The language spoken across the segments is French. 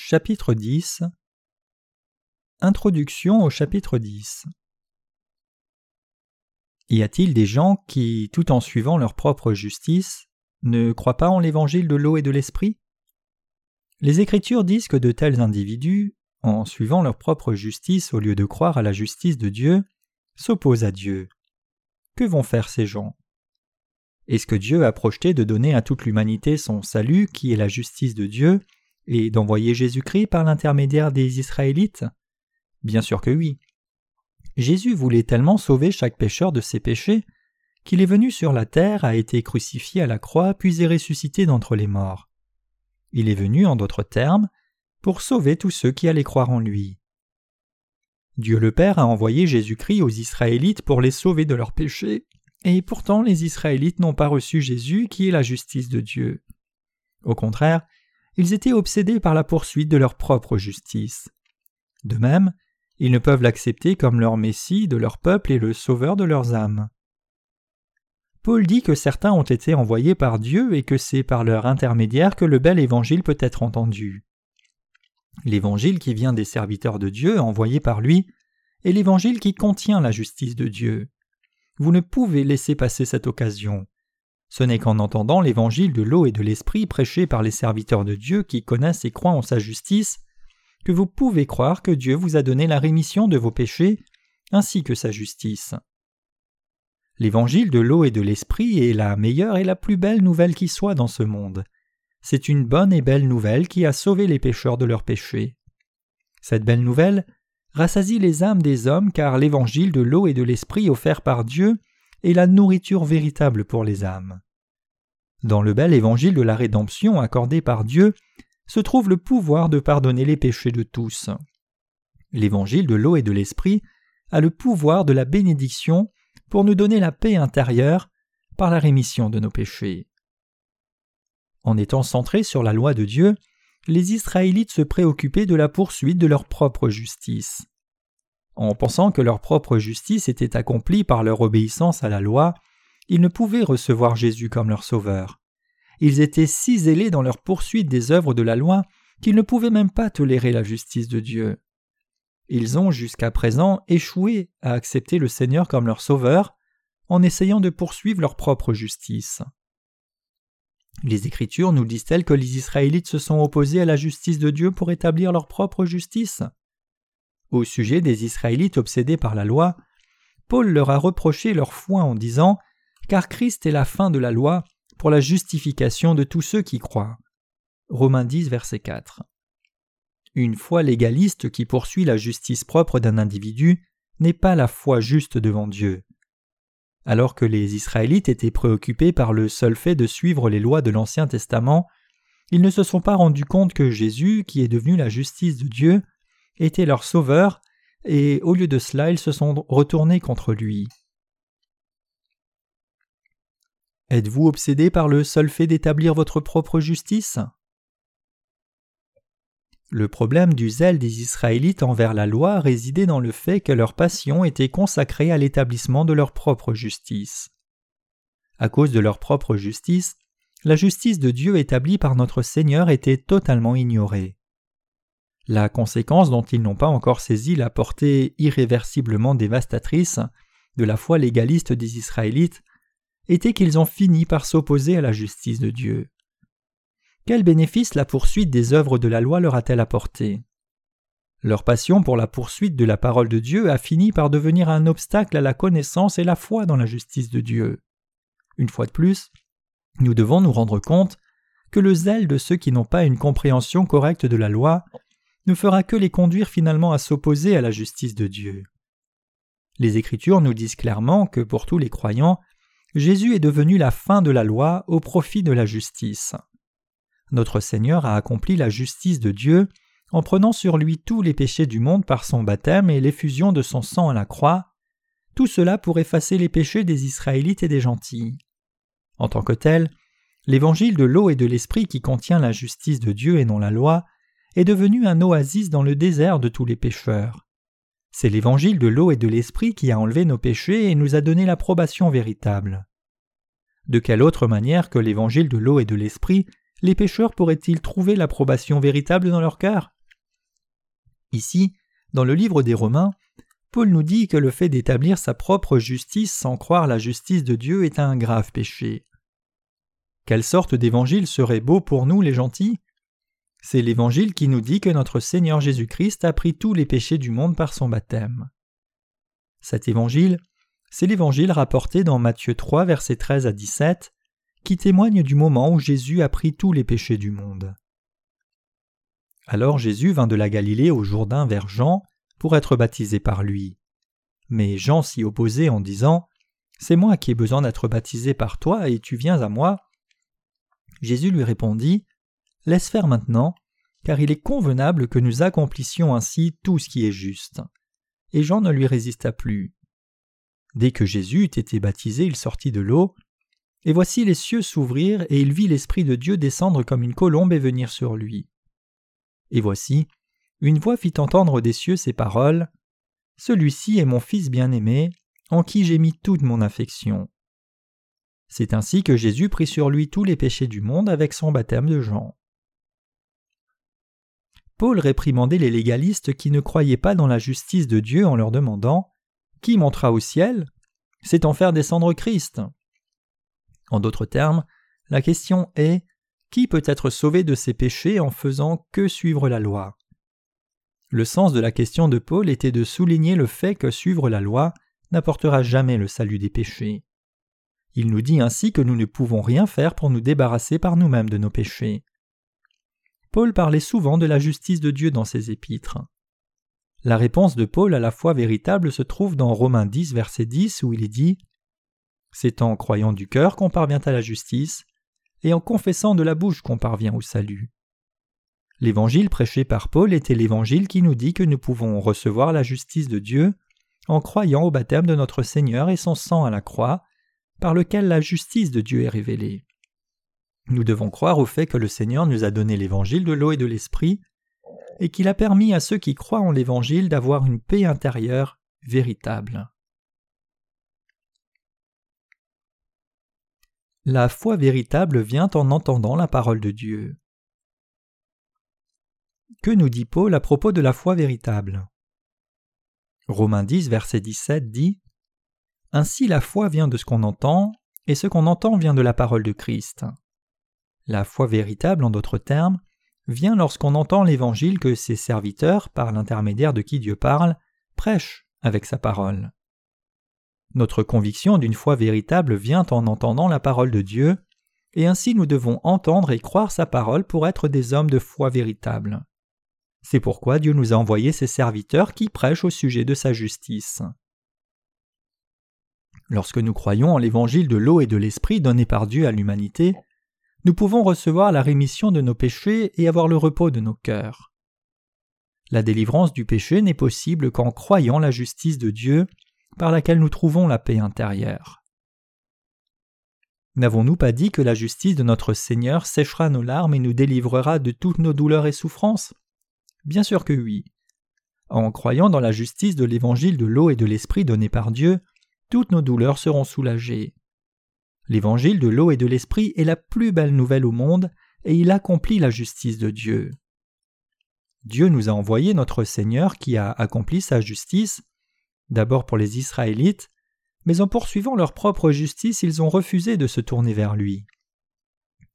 Chapitre 10 Introduction au chapitre 10 Y a-t-il des gens qui, tout en suivant leur propre justice, ne croient pas en l'évangile de l'eau et de l'esprit? Les Écritures disent que de tels individus, en suivant leur propre justice au lieu de croire à la justice de Dieu, s'opposent à Dieu. Que vont faire ces gens? Est-ce que Dieu a projeté de donner à toute l'humanité son salut, qui est la justice de Dieu, et d'envoyer Jésus-Christ par l'intermédiaire des Israélites? Bien sûr que oui. Jésus voulait tellement sauver chaque pécheur de ses péchés qu'il est venu sur la terre, a été crucifié à la croix, puis est ressuscité d'entre les morts. Il est venu, en d'autres termes, pour sauver tous ceux qui allaient croire en lui. Dieu le Père a envoyé Jésus-Christ aux Israélites pour les sauver de leurs péchés, et pourtant les Israélites n'ont pas reçu Jésus qui est la justice de Dieu. Au contraire, ils étaient obsédés par la poursuite de leur propre justice. De même, ils ne peuvent l'accepter comme leur Messie de leur peuple et le Sauveur de leurs âmes. Paul dit que certains ont été envoyés par Dieu et que c'est par leur intermédiaire que le bel évangile peut être entendu. L'évangile qui vient des serviteurs de Dieu envoyés par lui est l'évangile qui contient la justice de Dieu. Vous ne pouvez laisser passer cette occasion. Ce n'est qu'en entendant l'évangile de l'eau et de l'esprit prêché par les serviteurs de Dieu qui connaissent et croient en sa justice que vous pouvez croire que Dieu vous a donné la rémission de vos péchés ainsi que sa justice. L'évangile de l'eau et de l'esprit est la meilleure et la plus belle nouvelle qui soit dans ce monde. C'est une bonne et belle nouvelle qui a sauvé les pécheurs de leurs péchés. Cette belle nouvelle rassasie les âmes des hommes car l'évangile de l'eau et de l'esprit offert par Dieu est la nourriture véritable pour les âmes. Dans le bel évangile de la rédemption accordé par Dieu se trouve le pouvoir de pardonner les péchés de tous. L'évangile de l'eau et de l'esprit a le pouvoir de la bénédiction pour nous donner la paix intérieure par la rémission de nos péchés. En étant centrés sur la loi de Dieu, les Israélites se préoccupaient de la poursuite de leur propre justice. En pensant que leur propre justice était accomplie par leur obéissance à la loi, ils ne pouvaient recevoir Jésus comme leur sauveur. Ils étaient si zélés dans leur poursuite des œuvres de la loi qu'ils ne pouvaient même pas tolérer la justice de Dieu. Ils ont jusqu'à présent échoué à accepter le Seigneur comme leur sauveur en essayant de poursuivre leur propre justice. Les Écritures nous disent-elles que les Israélites se sont opposés à la justice de Dieu pour établir leur propre justice? Au sujet des Israélites obsédés par la loi, Paul leur a reproché leur foi en disant Car Christ est la fin de la loi pour la justification de tous ceux qui croient. Romains 10, verset 4. Une foi légaliste qui poursuit la justice propre d'un individu n'est pas la foi juste devant Dieu. Alors que les Israélites étaient préoccupés par le seul fait de suivre les lois de l'Ancien Testament, ils ne se sont pas rendus compte que Jésus, qui est devenu la justice de Dieu, était leur sauveur, et au lieu de cela ils se sont retournés contre lui. Êtes-vous obsédé par le seul fait d'établir votre propre justice? Le problème du zèle des Israélites envers la loi résidait dans le fait que leur passion était consacrée à l'établissement de leur propre justice. À cause de leur propre justice, la justice de Dieu établie par notre Seigneur était totalement ignorée. La conséquence dont ils n'ont pas encore saisi la portée irréversiblement dévastatrice de la foi légaliste des Israélites était qu'ils ont fini par s'opposer à la justice de Dieu. Quel bénéfice la poursuite des œuvres de la loi leur a-t-elle apporté? Leur passion pour la poursuite de la parole de Dieu a fini par devenir un obstacle à la connaissance et la foi dans la justice de Dieu. Une fois de plus, nous devons nous rendre compte que le zèle de ceux qui n'ont pas une compréhension correcte de la loi ne fera que les conduire finalement à s'opposer à la justice de Dieu. Les Écritures nous disent clairement que pour tous les croyants, Jésus est devenu la fin de la loi au profit de la justice. Notre Seigneur a accompli la justice de Dieu en prenant sur lui tous les péchés du monde par son baptême et l'effusion de son sang à la croix, tout cela pour effacer les péchés des Israélites et des gentils. En tant que tel, l'évangile de l'eau et de l'esprit qui contient la justice de Dieu et non la loi est devenu un oasis dans le désert de tous les pécheurs. C'est l'évangile de l'eau et de l'esprit qui a enlevé nos péchés et nous a donné l'approbation véritable. De quelle autre manière que l'évangile de l'eau et de l'esprit les pécheurs pourraient-ils trouver l'approbation véritable dans leur cœur? Ici, dans le livre des Romains, Paul nous dit que le fait d'établir sa propre justice sans croire la justice de Dieu est un grave péché. Quelle sorte d'évangile serait beau pour nous les gentils? C'est l'évangile qui nous dit que notre Seigneur Jésus-Christ a pris tous les péchés du monde par son baptême. Cet évangile, c'est l'évangile rapporté dans Matthieu 3 versets 13 à 17 qui témoigne du moment où Jésus a pris tous les péchés du monde. Alors Jésus vint de la Galilée au Jourdain vers Jean pour être baptisé par lui. Mais Jean s'y opposait en disant C'est moi qui ai besoin d'être baptisé par toi et tu viens à moi. Jésus lui répondit Laisse faire maintenant, car il est convenable que nous accomplissions ainsi tout ce qui est juste. Et Jean ne lui résista plus. Dès que Jésus eut été baptisé, il sortit de l'eau, et voici les cieux s'ouvrir, et il vit l'Esprit de Dieu descendre comme une colombe et venir sur lui. Et voici, une voix fit entendre des cieux ces paroles Celui-ci est mon Fils bien-aimé, en qui j'ai mis toute mon affection. C'est ainsi que Jésus prit sur lui tous les péchés du monde avec son baptême de Jean. Paul réprimandait les légalistes qui ne croyaient pas dans la justice de Dieu en leur demandant Qui montera au ciel? C'est en faire descendre Christ. En d'autres termes, la question est qui peut être sauvé de ses péchés en faisant que suivre la loi? Le sens de la question de Paul était de souligner le fait que suivre la loi n'apportera jamais le salut des péchés. Il nous dit ainsi que nous ne pouvons rien faire pour nous débarrasser par nous-mêmes de nos péchés. Paul parlait souvent de la justice de Dieu dans ses épîtres. La réponse de Paul à la foi véritable se trouve dans Romains 10, verset 10, où il est dit c'est en croyant du cœur qu'on parvient à la justice, et en confessant de la bouche qu'on parvient au salut. L'évangile prêché par Paul était l'évangile qui nous dit que nous pouvons recevoir la justice de Dieu en croyant au baptême de notre Seigneur et son sang à la croix, par lequel la justice de Dieu est révélée. Nous devons croire au fait que le Seigneur nous a donné l'évangile de l'eau et de l'esprit, et qu'il a permis à ceux qui croient en l'évangile d'avoir une paix intérieure véritable. La foi véritable vient en entendant la parole de Dieu. Que nous dit Paul à propos de la foi véritable? Romains 10, verset 17 dit Ainsi la foi vient de ce qu'on entend, et ce qu'on entend vient de la parole de Christ. La foi véritable, en d'autres termes, vient lorsqu'on entend l'évangile que ses serviteurs, par l'intermédiaire de qui Dieu parle, prêchent avec sa parole. Notre conviction d'une foi véritable vient en entendant la parole de Dieu, et ainsi nous devons entendre et croire sa parole pour être des hommes de foi véritable. C'est pourquoi Dieu nous a envoyé ses serviteurs qui prêchent au sujet de sa justice. Lorsque nous croyons en l'évangile de l'eau et de l'esprit donné par Dieu à l'humanité, nous pouvons recevoir la rémission de nos péchés et avoir le repos de nos cœurs. La délivrance du péché n'est possible qu'en croyant la justice de Dieu par laquelle nous trouvons la paix intérieure. N'avons-nous pas dit que la justice de notre Seigneur séchera nos larmes et nous délivrera de toutes nos douleurs et souffrances? Bien sûr que oui. En croyant dans la justice de l'évangile de l'eau et de l'esprit donné par Dieu, toutes nos douleurs seront soulagées. L'évangile de l'eau et de l'esprit est la plus belle nouvelle au monde, et il accomplit la justice de Dieu. Dieu nous a envoyé notre Seigneur qui a accompli sa justice, d'abord pour les Israélites, mais en poursuivant leur propre justice, ils ont refusé de se tourner vers lui.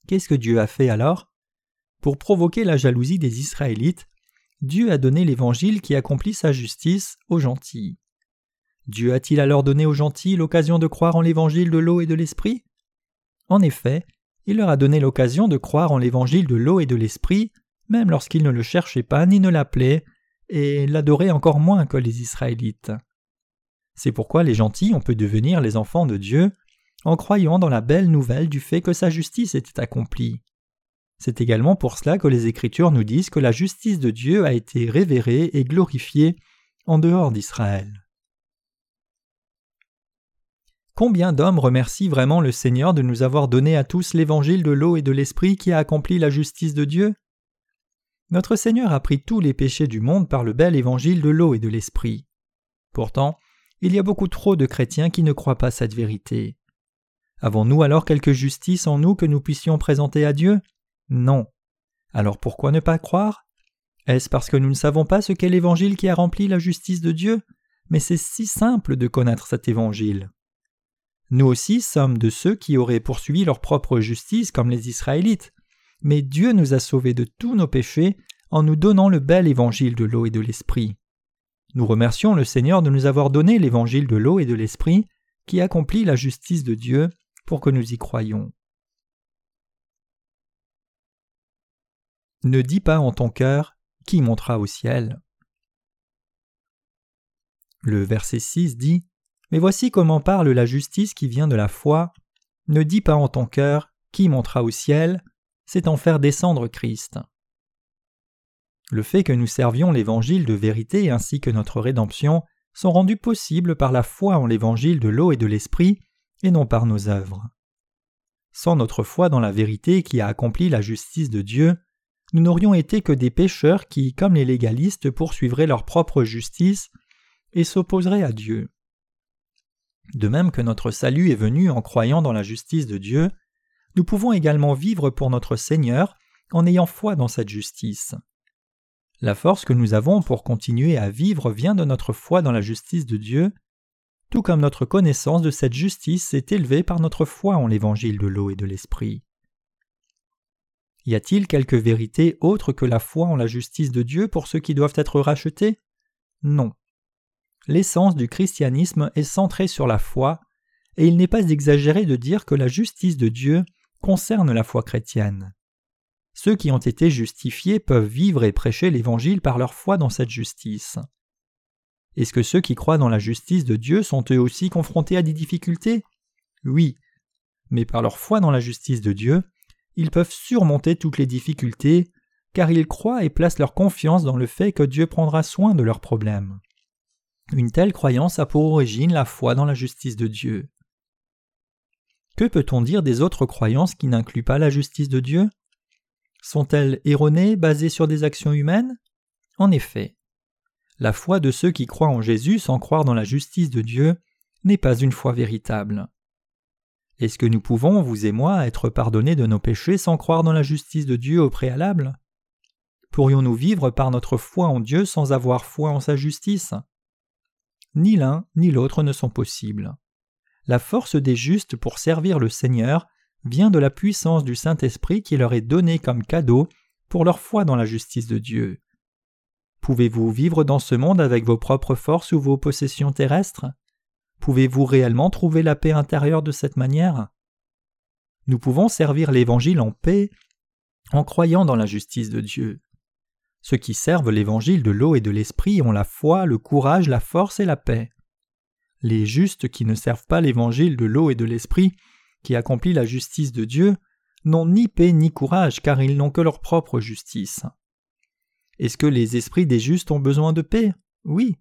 Qu'est-ce que Dieu a fait alors? Pour provoquer la jalousie des Israélites, Dieu a donné l'Évangile qui accomplit sa justice aux gentils. Dieu a-t-il alors donné aux gentils l'occasion de croire en l'Évangile de l'eau et de l'Esprit? En effet, il leur a donné l'occasion de croire en l'Évangile de l'eau et de l'Esprit, même lorsqu'ils ne le cherchaient pas ni ne l'appelaient, et l'adoraient encore moins que les Israélites. C'est pourquoi les gentils ont pu devenir les enfants de Dieu en croyant dans la belle nouvelle du fait que sa justice était accomplie. C'est également pour cela que les Écritures nous disent que la justice de Dieu a été révérée et glorifiée en dehors d'Israël. Combien d'hommes remercient vraiment le Seigneur de nous avoir donné à tous l'évangile de l'eau et de l'esprit qui a accompli la justice de Dieu? Notre Seigneur a pris tous les péchés du monde par le bel évangile de l'eau et de l'esprit. Pourtant, il y a beaucoup trop de chrétiens qui ne croient pas cette vérité. Avons-nous alors quelque justice en nous que nous puissions présenter à Dieu? Non. Alors pourquoi ne pas croire? Est-ce parce que nous ne savons pas ce qu'est l'Évangile qui a rempli la justice de Dieu? Mais c'est si simple de connaître cet Évangile. Nous aussi sommes de ceux qui auraient poursuivi leur propre justice comme les Israélites, mais Dieu nous a sauvés de tous nos péchés en nous donnant le bel évangile de l'eau et de l'esprit. Nous remercions le Seigneur de nous avoir donné l'évangile de l'eau et de l'esprit qui accomplit la justice de Dieu pour que nous y croyions. Ne dis pas en ton cœur qui montera au ciel. Le verset 6 dit Mais voici comment parle la justice qui vient de la foi. Ne dis pas en ton cœur qui montera au ciel, c'est en faire descendre Christ. Le fait que nous servions l'Évangile de vérité ainsi que notre rédemption sont rendus possibles par la foi en l'Évangile de l'eau et de l'Esprit, et non par nos œuvres. Sans notre foi dans la vérité qui a accompli la justice de Dieu, nous n'aurions été que des pécheurs qui, comme les légalistes, poursuivraient leur propre justice et s'opposeraient à Dieu. De même que notre salut est venu en croyant dans la justice de Dieu, nous pouvons également vivre pour notre Seigneur en ayant foi dans cette justice. La force que nous avons pour continuer à vivre vient de notre foi dans la justice de Dieu, tout comme notre connaissance de cette justice est élevée par notre foi en l'évangile de l'eau et de l'esprit. Y a-t-il quelque vérité autre que la foi en la justice de Dieu pour ceux qui doivent être rachetés? Non. L'essence du christianisme est centrée sur la foi, et il n'est pas exagéré de dire que la justice de Dieu concerne la foi chrétienne. Ceux qui ont été justifiés peuvent vivre et prêcher l'Évangile par leur foi dans cette justice. Est-ce que ceux qui croient dans la justice de Dieu sont eux aussi confrontés à des difficultés? Oui. Mais par leur foi dans la justice de Dieu, ils peuvent surmonter toutes les difficultés, car ils croient et placent leur confiance dans le fait que Dieu prendra soin de leurs problèmes. Une telle croyance a pour origine la foi dans la justice de Dieu. Que peut-on dire des autres croyances qui n'incluent pas la justice de Dieu? Sont-elles erronées, basées sur des actions humaines? En effet. La foi de ceux qui croient en Jésus sans croire dans la justice de Dieu n'est pas une foi véritable. Est-ce que nous pouvons, vous et moi, être pardonnés de nos péchés sans croire dans la justice de Dieu au préalable? Pourrions-nous vivre par notre foi en Dieu sans avoir foi en sa justice? Ni l'un ni l'autre ne sont possibles. La force des justes pour servir le Seigneur vient de la puissance du Saint-Esprit qui leur est donnée comme cadeau pour leur foi dans la justice de Dieu. Pouvez-vous vivre dans ce monde avec vos propres forces ou vos possessions terrestres? Pouvez-vous réellement trouver la paix intérieure de cette manière? Nous pouvons servir l'Évangile en paix en croyant dans la justice de Dieu. Ceux qui servent l'Évangile de l'eau et de l'Esprit ont la foi, le courage, la force et la paix. Les justes qui ne servent pas l'Évangile de l'eau et de l'Esprit qui accomplit la justice de Dieu, n'ont ni paix ni courage, car ils n'ont que leur propre justice. Est-ce que les esprits des justes ont besoin de paix? Oui.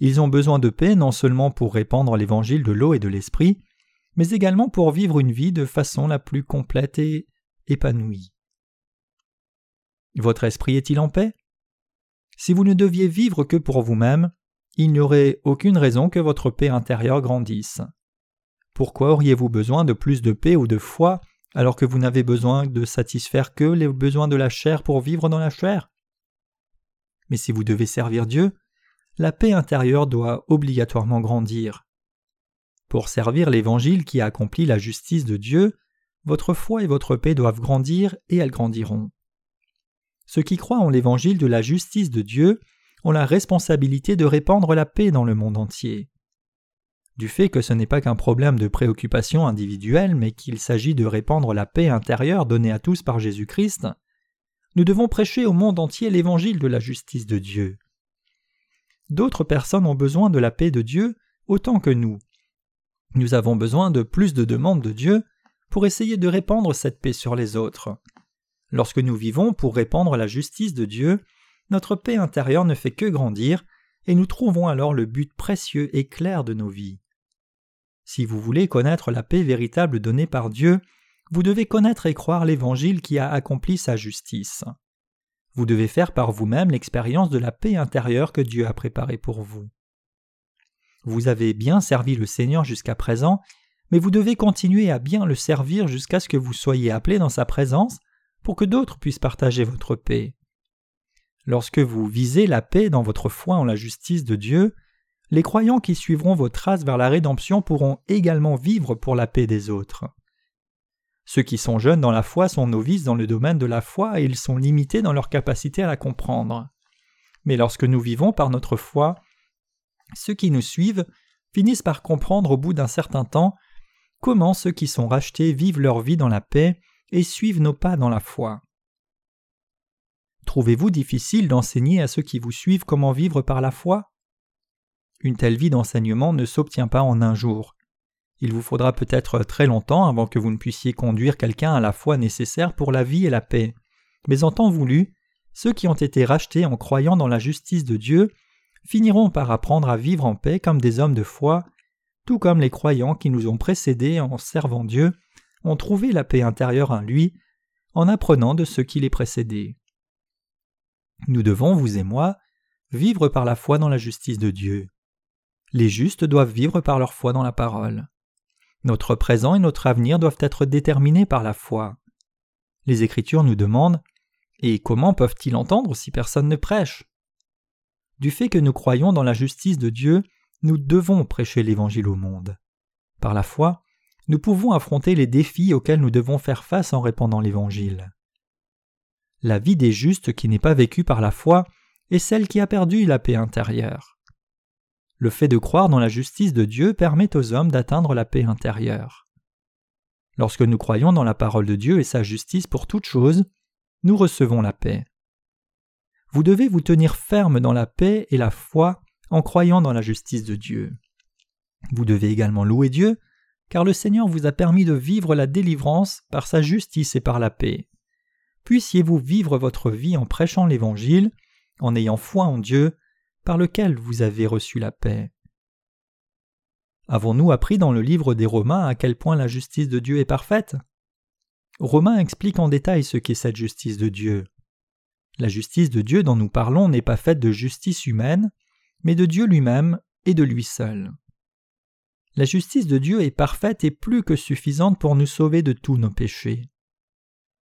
Ils ont besoin de paix non seulement pour répandre l'évangile de l'eau et de l'esprit, mais également pour vivre une vie de façon la plus complète et épanouie. Votre esprit est-il en paix? Si vous ne deviez vivre que pour vous-même, il n'y aurait aucune raison que votre paix intérieure grandisse. Pourquoi auriez-vous besoin de plus de paix ou de foi alors que vous n'avez besoin de satisfaire que les besoins de la chair pour vivre dans la chair? Mais si vous devez servir Dieu, la paix intérieure doit obligatoirement grandir. Pour servir l'Évangile qui a accompli la justice de Dieu, votre foi et votre paix doivent grandir et elles grandiront. Ceux qui croient en l'Évangile de la justice de Dieu ont la responsabilité de répandre la paix dans le monde entier du fait que ce n'est pas qu'un problème de préoccupation individuelle, mais qu'il s'agit de répandre la paix intérieure donnée à tous par Jésus-Christ, nous devons prêcher au monde entier l'évangile de la justice de Dieu. D'autres personnes ont besoin de la paix de Dieu autant que nous. Nous avons besoin de plus de demandes de Dieu pour essayer de répandre cette paix sur les autres. Lorsque nous vivons pour répandre la justice de Dieu, notre paix intérieure ne fait que grandir, et nous trouvons alors le but précieux et clair de nos vies. Si vous voulez connaître la paix véritable donnée par Dieu, vous devez connaître et croire l'Évangile qui a accompli sa justice. Vous devez faire par vous-même l'expérience de la paix intérieure que Dieu a préparée pour vous. Vous avez bien servi le Seigneur jusqu'à présent, mais vous devez continuer à bien le servir jusqu'à ce que vous soyez appelé dans sa présence pour que d'autres puissent partager votre paix. Lorsque vous visez la paix dans votre foi en la justice de Dieu, les croyants qui suivront vos traces vers la rédemption pourront également vivre pour la paix des autres. Ceux qui sont jeunes dans la foi sont novices dans le domaine de la foi et ils sont limités dans leur capacité à la comprendre. Mais lorsque nous vivons par notre foi, ceux qui nous suivent finissent par comprendre au bout d'un certain temps comment ceux qui sont rachetés vivent leur vie dans la paix et suivent nos pas dans la foi. Trouvez-vous difficile d'enseigner à ceux qui vous suivent comment vivre par la foi? Une telle vie d'enseignement ne s'obtient pas en un jour. Il vous faudra peut-être très longtemps avant que vous ne puissiez conduire quelqu'un à la foi nécessaire pour la vie et la paix. Mais en temps voulu, ceux qui ont été rachetés en croyant dans la justice de Dieu finiront par apprendre à vivre en paix comme des hommes de foi, tout comme les croyants qui nous ont précédés en servant Dieu ont trouvé la paix intérieure en lui en apprenant de ceux qui les précédaient. Nous devons, vous et moi, vivre par la foi dans la justice de Dieu. Les justes doivent vivre par leur foi dans la parole. Notre présent et notre avenir doivent être déterminés par la foi. Les Écritures nous demandent Et comment peuvent-ils entendre si personne ne prêche? Du fait que nous croyons dans la justice de Dieu, nous devons prêcher l'Évangile au monde. Par la foi, nous pouvons affronter les défis auxquels nous devons faire face en répandant l'Évangile. La vie des justes qui n'est pas vécue par la foi est celle qui a perdu la paix intérieure. Le fait de croire dans la justice de Dieu permet aux hommes d'atteindre la paix intérieure. Lorsque nous croyons dans la parole de Dieu et sa justice pour toute chose, nous recevons la paix. Vous devez vous tenir ferme dans la paix et la foi en croyant dans la justice de Dieu. Vous devez également louer Dieu, car le Seigneur vous a permis de vivre la délivrance par sa justice et par la paix. Puissiez-vous vivre votre vie en prêchant l'Évangile, en ayant foi en Dieu, par lequel vous avez reçu la paix. Avons-nous appris dans le livre des Romains à quel point la justice de Dieu est parfaite? Romains explique en détail ce qu'est cette justice de Dieu. La justice de Dieu dont nous parlons n'est pas faite de justice humaine, mais de Dieu lui-même et de lui seul. La justice de Dieu est parfaite et plus que suffisante pour nous sauver de tous nos péchés.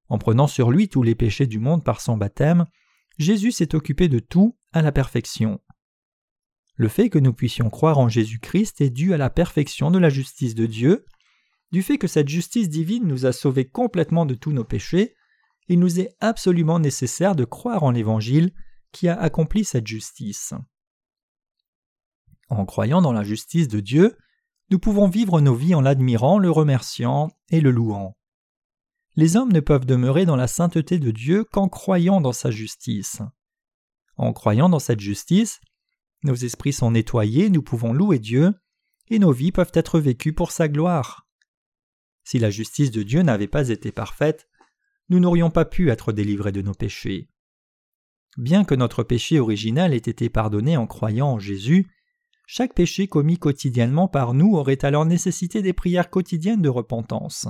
En prenant sur lui tous les péchés du monde par son baptême, Jésus s'est occupé de tout à la perfection. Le fait que nous puissions croire en Jésus-Christ est dû à la perfection de la justice de Dieu, du fait que cette justice divine nous a sauvés complètement de tous nos péchés, il nous est absolument nécessaire de croire en l'Évangile qui a accompli cette justice. En croyant dans la justice de Dieu, nous pouvons vivre nos vies en l'admirant, le remerciant et le louant. Les hommes ne peuvent demeurer dans la sainteté de Dieu qu'en croyant dans sa justice. En croyant dans cette justice, nos esprits sont nettoyés, nous pouvons louer Dieu, et nos vies peuvent être vécues pour sa gloire. Si la justice de Dieu n'avait pas été parfaite, nous n'aurions pas pu être délivrés de nos péchés. Bien que notre péché original ait été pardonné en croyant en Jésus, chaque péché commis quotidiennement par nous aurait alors nécessité des prières quotidiennes de repentance.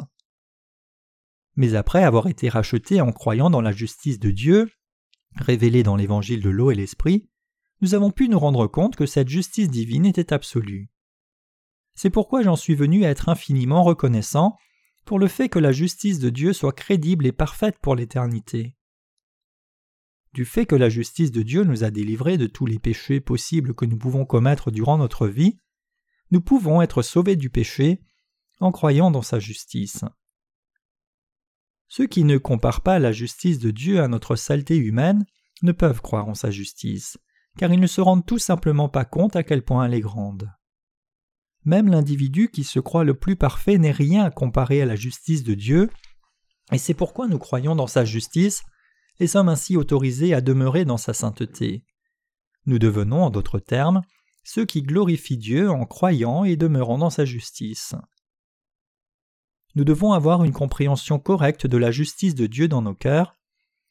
Mais après avoir été rachetés en croyant dans la justice de Dieu, révélée dans l'évangile de l'eau et l'esprit, nous avons pu nous rendre compte que cette justice divine était absolue. C'est pourquoi j'en suis venu à être infiniment reconnaissant pour le fait que la justice de Dieu soit crédible et parfaite pour l'éternité. Du fait que la justice de Dieu nous a délivrés de tous les péchés possibles que nous pouvons commettre durant notre vie, nous pouvons être sauvés du péché en croyant dans sa justice. Ceux qui ne comparent pas la justice de Dieu à notre saleté humaine ne peuvent croire en sa justice car ils ne se rendent tout simplement pas compte à quel point elle est grande. Même l'individu qui se croit le plus parfait n'est rien à comparer à la justice de Dieu, et c'est pourquoi nous croyons dans sa justice et sommes ainsi autorisés à demeurer dans sa sainteté. Nous devenons, en d'autres termes, ceux qui glorifient Dieu en croyant et demeurant dans sa justice. Nous devons avoir une compréhension correcte de la justice de Dieu dans nos cœurs,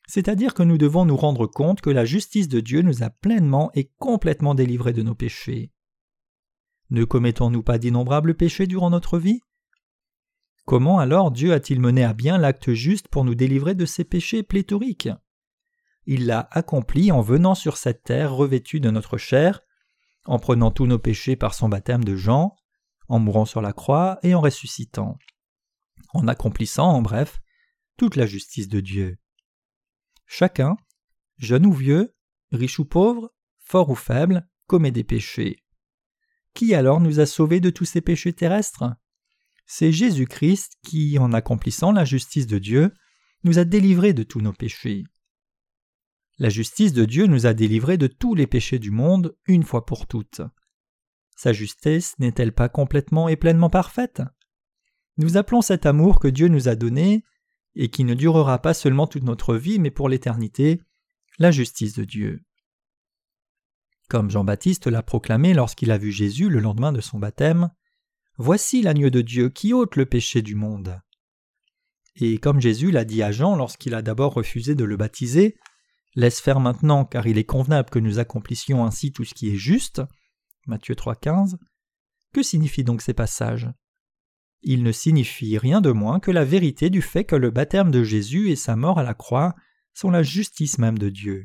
c'est-à-dire que nous devons nous rendre compte que la justice de Dieu nous a pleinement et complètement délivrés de nos péchés. Ne commettons-nous pas d'innombrables péchés durant notre vie? Comment alors Dieu a-t-il mené à bien l'acte juste pour nous délivrer de ces péchés pléthoriques? Il l'a accompli en venant sur cette terre revêtue de notre chair, en prenant tous nos péchés par son baptême de Jean, en mourant sur la croix et en ressuscitant, en accomplissant, en bref, toute la justice de Dieu. Chacun, jeune ou vieux, riche ou pauvre, fort ou faible, commet des péchés. Qui alors nous a sauvés de tous ces péchés terrestres? C'est Jésus-Christ qui, en accomplissant la justice de Dieu, nous a délivrés de tous nos péchés. La justice de Dieu nous a délivrés de tous les péchés du monde une fois pour toutes. Sa justice n'est-elle pas complètement et pleinement parfaite? Nous appelons cet amour que Dieu nous a donné, et qui ne durera pas seulement toute notre vie, mais pour l'éternité, la justice de Dieu. Comme Jean-Baptiste l'a proclamé lorsqu'il a vu Jésus le lendemain de son baptême, Voici l'agneau de Dieu qui ôte le péché du monde. Et comme Jésus l'a dit à Jean lorsqu'il a d'abord refusé de le baptiser, Laisse faire maintenant, car il est convenable que nous accomplissions ainsi tout ce qui est juste. Matthieu 3,15. Que signifient donc ces passages? Ils ne signifient rien de moins que la vérité du fait que le baptême de Jésus et sa mort à la croix sont la justice même de Dieu.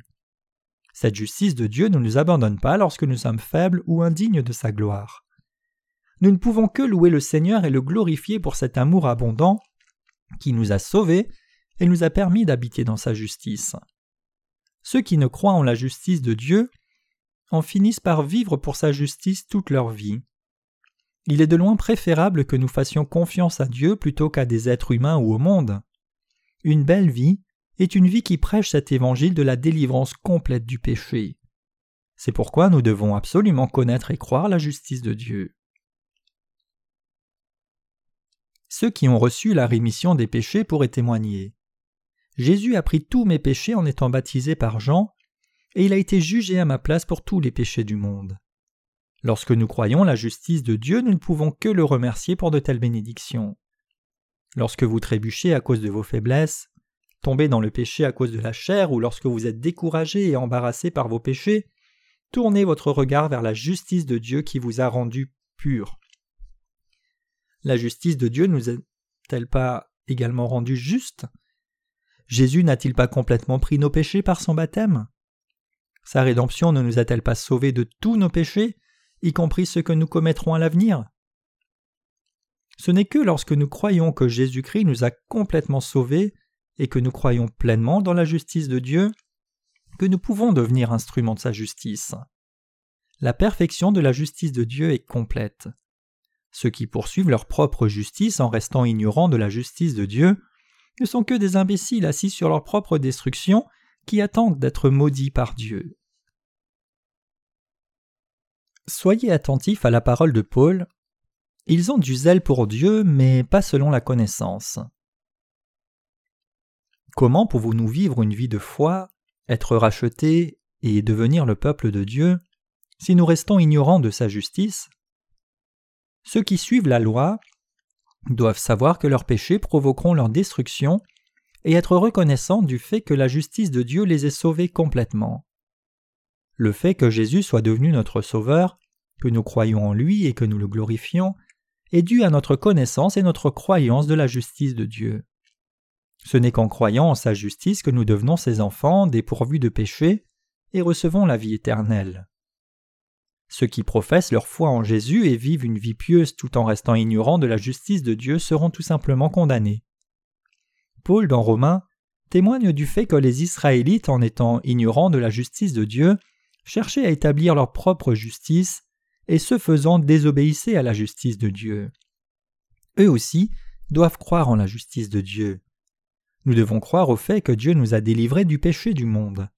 Cette justice de Dieu ne nous abandonne pas lorsque nous sommes faibles ou indignes de sa gloire. Nous ne pouvons que louer le Seigneur et le glorifier pour cet amour abondant qui nous a sauvés et nous a permis d'habiter dans sa justice. Ceux qui ne croient en la justice de Dieu en finissent par vivre pour sa justice toute leur vie. Il est de loin préférable que nous fassions confiance à Dieu plutôt qu'à des êtres humains ou au monde. Une belle vie est une vie qui prêche cet évangile de la délivrance complète du péché. C'est pourquoi nous devons absolument connaître et croire la justice de Dieu. Ceux qui ont reçu la rémission des péchés pourraient témoigner. Jésus a pris tous mes péchés en étant baptisé par Jean, et il a été jugé à ma place pour tous les péchés du monde. Lorsque nous croyons la justice de Dieu, nous ne pouvons que le remercier pour de telles bénédictions. Lorsque vous trébuchez à cause de vos faiblesses, tombez dans le péché à cause de la chair ou lorsque vous êtes découragé et embarrassé par vos péchés, tournez votre regard vers la justice de Dieu qui vous a rendu pur. La justice de Dieu nous a-t-elle pas également rendu justes Jésus n'a-t-il pas complètement pris nos péchés par son baptême? Sa rédemption ne nous a-t-elle pas sauvés de tous nos péchés, y compris ceux que nous commettrons à l'avenir? Ce n'est que lorsque nous croyons que Jésus-Christ nous a complètement sauvés et que nous croyons pleinement dans la justice de Dieu, que nous pouvons devenir instruments de sa justice. La perfection de la justice de Dieu est complète. Ceux qui poursuivent leur propre justice en restant ignorants de la justice de Dieu ne sont que des imbéciles assis sur leur propre destruction qui attendent d'être maudits par Dieu. Soyez attentifs à la parole de Paul. Ils ont du zèle pour Dieu, mais pas selon la connaissance. Comment pouvons-nous vivre une vie de foi, être rachetés et devenir le peuple de Dieu si nous restons ignorants de sa justice Ceux qui suivent la loi doivent savoir que leurs péchés provoqueront leur destruction et être reconnaissants du fait que la justice de Dieu les ait sauvés complètement. Le fait que Jésus soit devenu notre Sauveur, que nous croyons en lui et que nous le glorifions, est dû à notre connaissance et notre croyance de la justice de Dieu. Ce n'est qu'en croyant en sa justice que nous devenons ses enfants dépourvus de péché et recevons la vie éternelle. Ceux qui professent leur foi en Jésus et vivent une vie pieuse tout en restant ignorants de la justice de Dieu seront tout simplement condamnés. Paul dans Romains témoigne du fait que les Israélites, en étant ignorants de la justice de Dieu, cherchaient à établir leur propre justice et ce faisant désobéissaient à la justice de Dieu. Eux aussi doivent croire en la justice de Dieu. Nous devons croire au fait que Dieu nous a délivrés du péché du monde.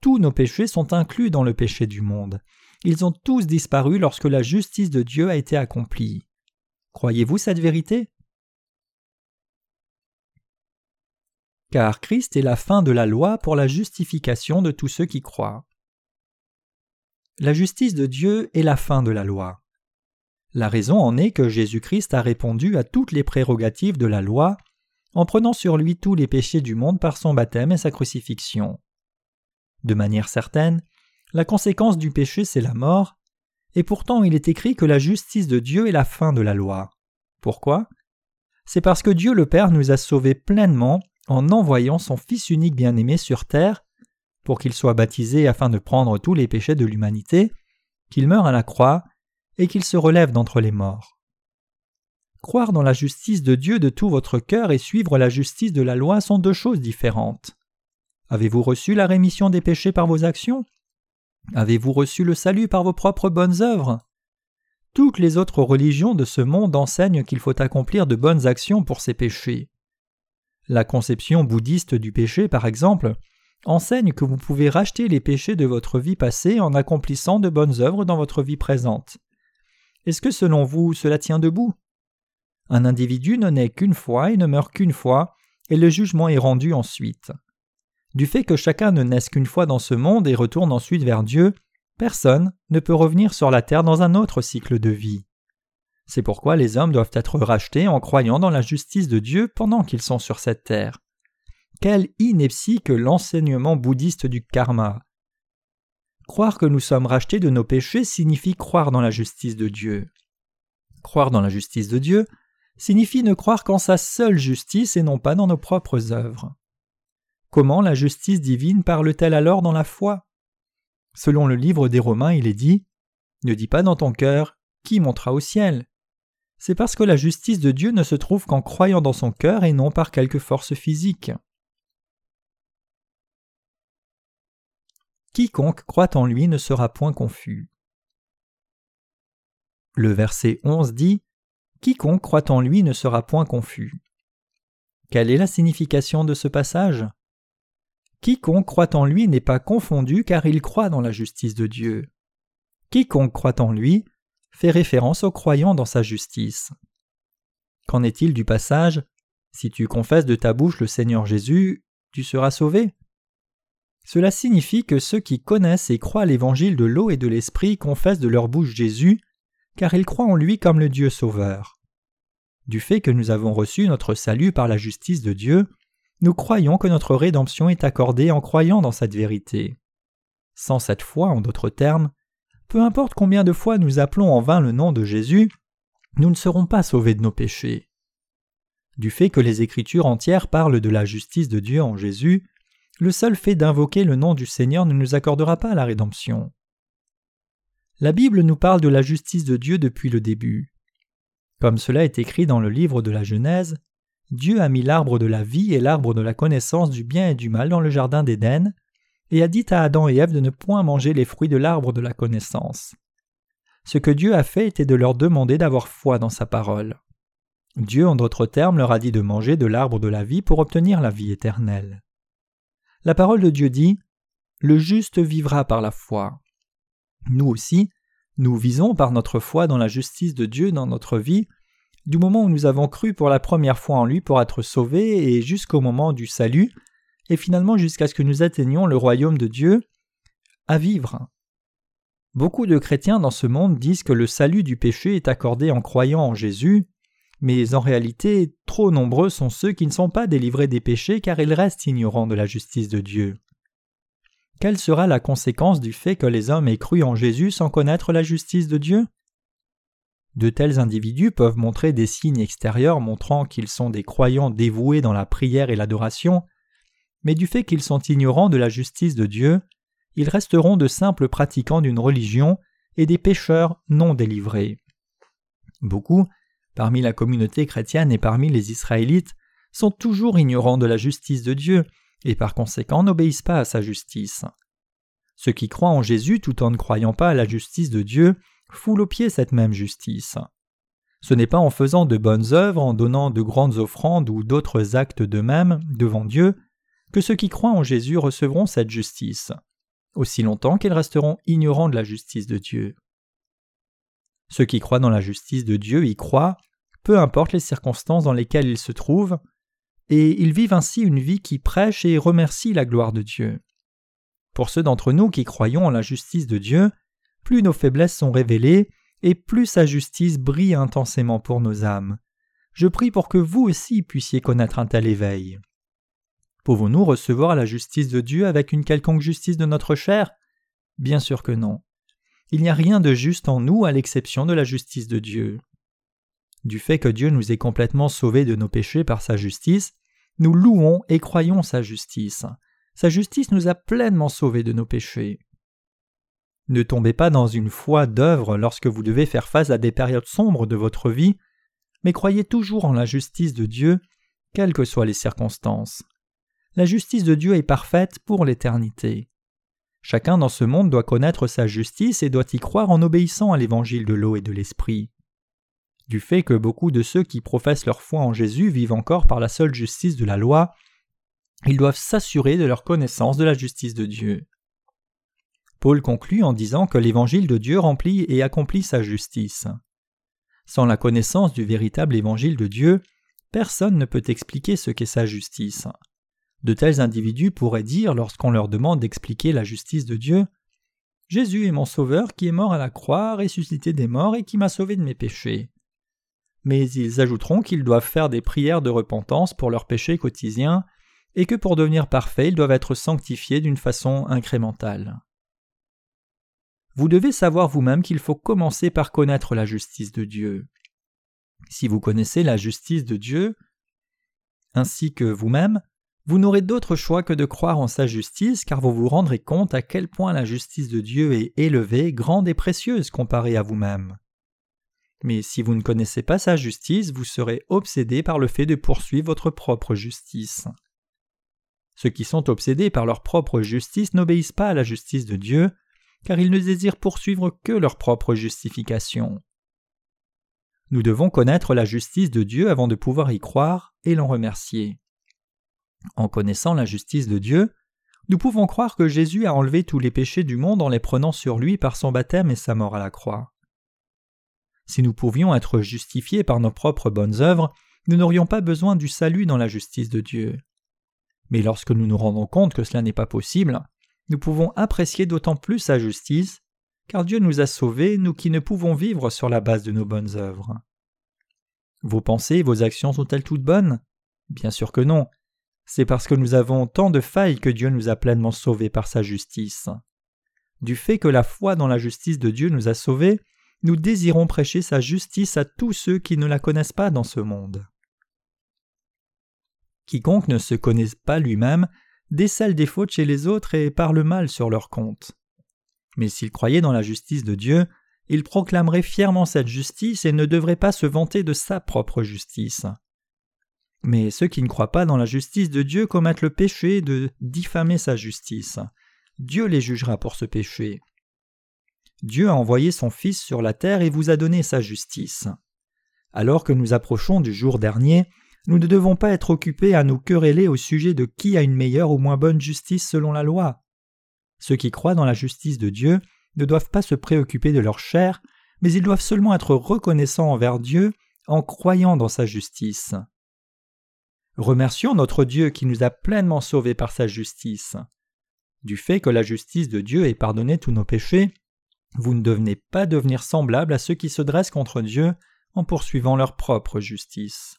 Tous nos péchés sont inclus dans le péché du monde. Ils ont tous disparu lorsque la justice de Dieu a été accomplie. Croyez-vous cette vérité? Car Christ est la fin de la loi pour la justification de tous ceux qui croient. La justice de Dieu est la fin de la loi. La raison en est que Jésus-Christ a répondu à toutes les prérogatives de la loi en prenant sur lui tous les péchés du monde par son baptême et sa crucifixion. De manière certaine, la conséquence du péché c'est la mort, et pourtant il est écrit que la justice de Dieu est la fin de la loi. Pourquoi? C'est parce que Dieu le Père nous a sauvés pleinement en envoyant son Fils unique bien-aimé sur terre, pour qu'il soit baptisé afin de prendre tous les péchés de l'humanité, qu'il meure à la croix, et qu'il se relève d'entre les morts. Croire dans la justice de Dieu de tout votre cœur et suivre la justice de la loi sont deux choses différentes. Avez-vous reçu la rémission des péchés par vos actions? Avez-vous reçu le salut par vos propres bonnes œuvres? Toutes les autres religions de ce monde enseignent qu'il faut accomplir de bonnes actions pour ses péchés. La conception bouddhiste du péché, par exemple, enseigne que vous pouvez racheter les péchés de votre vie passée en accomplissant de bonnes œuvres dans votre vie présente. Est-ce que selon vous cela tient debout? Un individu ne naît qu'une fois et ne meurt qu'une fois, et le jugement est rendu ensuite. Du fait que chacun ne naisse qu'une fois dans ce monde et retourne ensuite vers Dieu, personne ne peut revenir sur la terre dans un autre cycle de vie. C'est pourquoi les hommes doivent être rachetés en croyant dans la justice de Dieu pendant qu'ils sont sur cette terre. Quelle ineptie que l'enseignement bouddhiste du karma. Croire que nous sommes rachetés de nos péchés signifie croire dans la justice de Dieu. Croire dans la justice de Dieu signifie ne croire qu'en sa seule justice et non pas dans nos propres œuvres. Comment la justice divine parle-t-elle alors dans la foi? Selon le livre des Romains, il est dit Ne dis pas dans ton cœur Qui montera au ciel C'est parce que la justice de Dieu ne se trouve qu'en croyant dans son cœur et non par quelque force physique. Quiconque croit en lui ne sera point confus. Le verset 11 dit Quiconque croit en lui ne sera point confus. Quelle est la signification de ce passage? Quiconque croit en lui n'est pas confondu car il croit dans la justice de Dieu. Quiconque croit en lui fait référence aux croyants dans sa justice. Qu'en est-il du passage Si tu confesses de ta bouche le Seigneur Jésus, tu seras sauvé Cela signifie que ceux qui connaissent et croient l'évangile de l'eau et de l'esprit confessent de leur bouche Jésus, car ils croient en lui comme le Dieu sauveur. Du fait que nous avons reçu notre salut par la justice de Dieu, nous croyons que notre rédemption est accordée en croyant dans cette vérité. Sans cette foi, en d'autres termes, peu importe combien de fois nous appelons en vain le nom de Jésus, nous ne serons pas sauvés de nos péchés. Du fait que les Écritures entières parlent de la justice de Dieu en Jésus, le seul fait d'invoquer le nom du Seigneur ne nous accordera pas la rédemption. La Bible nous parle de la justice de Dieu depuis le début. Comme cela est écrit dans le livre de la Genèse, Dieu a mis l'arbre de la vie et l'arbre de la connaissance du bien et du mal dans le jardin d'Éden, et a dit à Adam et Ève de ne point manger les fruits de l'arbre de la connaissance. Ce que Dieu a fait était de leur demander d'avoir foi dans sa parole. Dieu, en d'autres termes, leur a dit de manger de l'arbre de la vie pour obtenir la vie éternelle. La parole de Dieu dit Le juste vivra par la foi. Nous aussi, nous visons par notre foi dans la justice de Dieu dans notre vie du moment où nous avons cru pour la première fois en lui pour être sauvés et jusqu'au moment du salut, et finalement jusqu'à ce que nous atteignions le royaume de Dieu, à vivre. Beaucoup de chrétiens dans ce monde disent que le salut du péché est accordé en croyant en Jésus, mais en réalité trop nombreux sont ceux qui ne sont pas délivrés des péchés car ils restent ignorants de la justice de Dieu. Quelle sera la conséquence du fait que les hommes aient cru en Jésus sans connaître la justice de Dieu? De tels individus peuvent montrer des signes extérieurs montrant qu'ils sont des croyants dévoués dans la prière et l'adoration, mais du fait qu'ils sont ignorants de la justice de Dieu, ils resteront de simples pratiquants d'une religion et des pécheurs non délivrés. Beaucoup, parmi la communauté chrétienne et parmi les Israélites, sont toujours ignorants de la justice de Dieu et par conséquent n'obéissent pas à sa justice. Ceux qui croient en Jésus tout en ne croyant pas à la justice de Dieu foule au pied cette même justice. Ce n'est pas en faisant de bonnes œuvres, en donnant de grandes offrandes ou d'autres actes d'eux-mêmes devant Dieu, que ceux qui croient en Jésus recevront cette justice, aussi longtemps qu'ils resteront ignorants de la justice de Dieu. Ceux qui croient dans la justice de Dieu y croient, peu importe les circonstances dans lesquelles ils se trouvent, et ils vivent ainsi une vie qui prêche et remercie la gloire de Dieu. Pour ceux d'entre nous qui croyons en la justice de Dieu, plus nos faiblesses sont révélées, et plus sa justice brille intensément pour nos âmes. Je prie pour que vous aussi puissiez connaître un tel éveil. Pouvons-nous recevoir la justice de Dieu avec une quelconque justice de notre chair? Bien sûr que non. Il n'y a rien de juste en nous à l'exception de la justice de Dieu. Du fait que Dieu nous ait complètement sauvés de nos péchés par sa justice, nous louons et croyons sa justice. Sa justice nous a pleinement sauvés de nos péchés. Ne tombez pas dans une foi d'œuvre lorsque vous devez faire face à des périodes sombres de votre vie, mais croyez toujours en la justice de Dieu, quelles que soient les circonstances. la justice de Dieu est parfaite pour l'éternité. Chacun dans ce monde doit connaître sa justice et doit y croire en obéissant à l'évangile de l'eau et de l'esprit. Du fait que beaucoup de ceux qui professent leur foi en Jésus vivent encore par la seule justice de la loi, ils doivent s'assurer de leur connaissance de la justice de Dieu. Paul conclut en disant que l'évangile de Dieu remplit et accomplit sa justice. Sans la connaissance du véritable évangile de Dieu, personne ne peut expliquer ce qu'est sa justice. De tels individus pourraient dire, lorsqu'on leur demande d'expliquer la justice de Dieu, Jésus est mon Sauveur qui est mort à la croix, ressuscité des morts et qui m'a sauvé de mes péchés. Mais ils ajouteront qu'ils doivent faire des prières de repentance pour leurs péchés quotidiens et que pour devenir parfaits ils doivent être sanctifiés d'une façon incrémentale. Vous devez savoir vous-même qu'il faut commencer par connaître la justice de Dieu. Si vous connaissez la justice de Dieu, ainsi que vous-même, vous n'aurez d'autre choix que de croire en sa justice car vous vous rendrez compte à quel point la justice de Dieu est élevée, grande et précieuse comparée à vous-même. Mais si vous ne connaissez pas sa justice, vous serez obsédé par le fait de poursuivre votre propre justice. Ceux qui sont obsédés par leur propre justice n'obéissent pas à la justice de Dieu, car ils ne désirent poursuivre que leur propre justification. Nous devons connaître la justice de Dieu avant de pouvoir y croire et l'en remercier. En connaissant la justice de Dieu, nous pouvons croire que Jésus a enlevé tous les péchés du monde en les prenant sur lui par son baptême et sa mort à la croix. Si nous pouvions être justifiés par nos propres bonnes œuvres, nous n'aurions pas besoin du salut dans la justice de Dieu. Mais lorsque nous nous rendons compte que cela n'est pas possible, nous pouvons apprécier d'autant plus sa justice, car Dieu nous a sauvés, nous qui ne pouvons vivre sur la base de nos bonnes œuvres. Vos pensées, vos actions sont-elles toutes bonnes? Bien sûr que non. C'est parce que nous avons tant de failles que Dieu nous a pleinement sauvés par sa justice. Du fait que la foi dans la justice de Dieu nous a sauvés, nous désirons prêcher sa justice à tous ceux qui ne la connaissent pas dans ce monde. Quiconque ne se connaît pas lui-même décèle des fautes chez les autres et parle mal sur leur compte. Mais s'il croyait dans la justice de Dieu, il proclamerait fièrement cette justice et ne devrait pas se vanter de sa propre justice. Mais ceux qui ne croient pas dans la justice de Dieu commettent le péché de diffamer sa justice. Dieu les jugera pour ce péché. Dieu a envoyé son Fils sur la terre et vous a donné sa justice. Alors que nous approchons du jour dernier, nous ne devons pas être occupés à nous quereller au sujet de qui a une meilleure ou moins bonne justice selon la loi. Ceux qui croient dans la justice de Dieu ne doivent pas se préoccuper de leur chair, mais ils doivent seulement être reconnaissants envers Dieu en croyant dans sa justice. Remercions notre Dieu qui nous a pleinement sauvés par sa justice. Du fait que la justice de Dieu ait pardonné tous nos péchés, vous ne devenez pas devenir semblable à ceux qui se dressent contre Dieu en poursuivant leur propre justice.